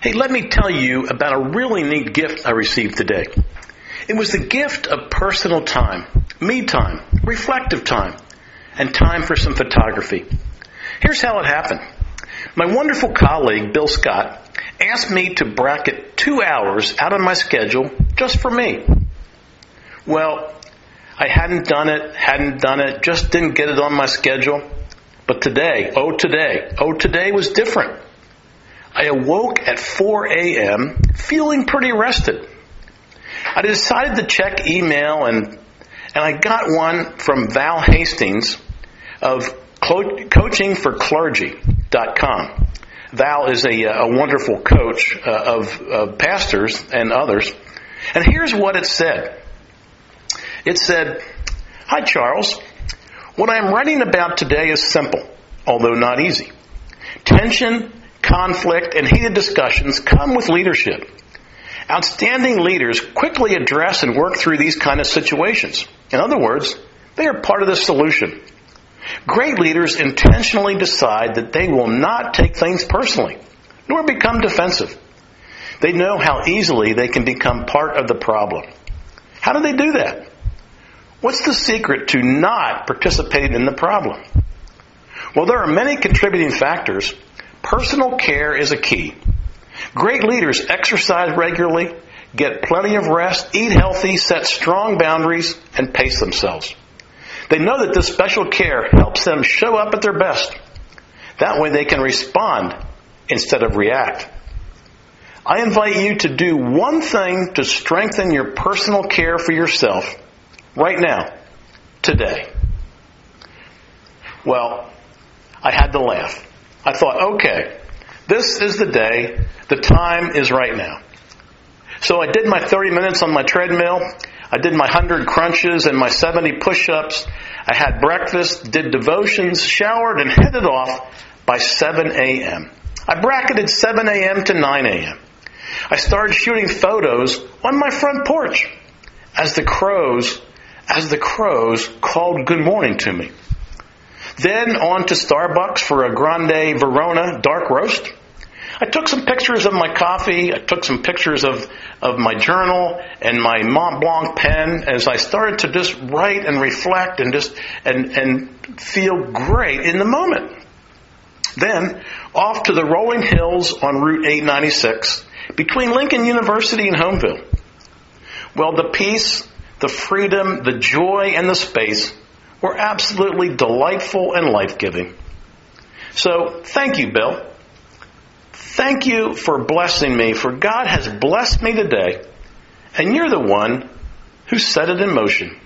Hey, let me tell you about a really neat gift I received today. It was the gift of personal time, me time, reflective time, and time for some photography. Here's how it happened. My wonderful colleague, Bill Scott, asked me to bracket two hours out of my schedule just for me. Well, I hadn't done it, hadn't done it, just didn't get it on my schedule. But today, oh today, oh today was different. I awoke at 4 a.m. feeling pretty rested. I decided to check email and, and I got one from Val Hastings of coachingforclergy.com. Val is a, a wonderful coach uh, of, of pastors and others. And here's what it said. It said, Hi Charles, what I am writing about today is simple, although not easy. Tension, conflict, and heated discussions come with leadership. Outstanding leaders quickly address and work through these kind of situations. In other words, they are part of the solution. Great leaders intentionally decide that they will not take things personally, nor become defensive. They know how easily they can become part of the problem. How do they do that? What's the secret to not participating in the problem? Well, there are many contributing factors. Personal care is a key. Great leaders exercise regularly, get plenty of rest, eat healthy, set strong boundaries, and pace themselves. They know that this special care helps them show up at their best. That way they can respond instead of react. I invite you to do one thing to strengthen your personal care for yourself right now, today. Well, I had to laugh. I thought, okay, this is the day, the time is right now. So I did my 30 minutes on my treadmill. I did my 100 crunches and my 70 push-ups. I had breakfast, did devotions, showered, and headed off by 7 a.m. I bracketed 7 a.m. to 9 a.m. I started shooting photos on my front porch as the crows, as the crows called good morning to me. Then on to Starbucks for a Grande Verona dark roast. I took some pictures of my coffee. I took some pictures of, of my journal and my Mont Blanc pen as I started to just write and reflect and just, and, and feel great in the moment. Then off to the rolling hills on Route 896 between Lincoln University and Homeville. Well, the peace, the freedom, the joy, and the space were absolutely delightful and life giving. So, thank you, Bill. Thank you for blessing me, for God has blessed me today, and you're the one who set it in motion.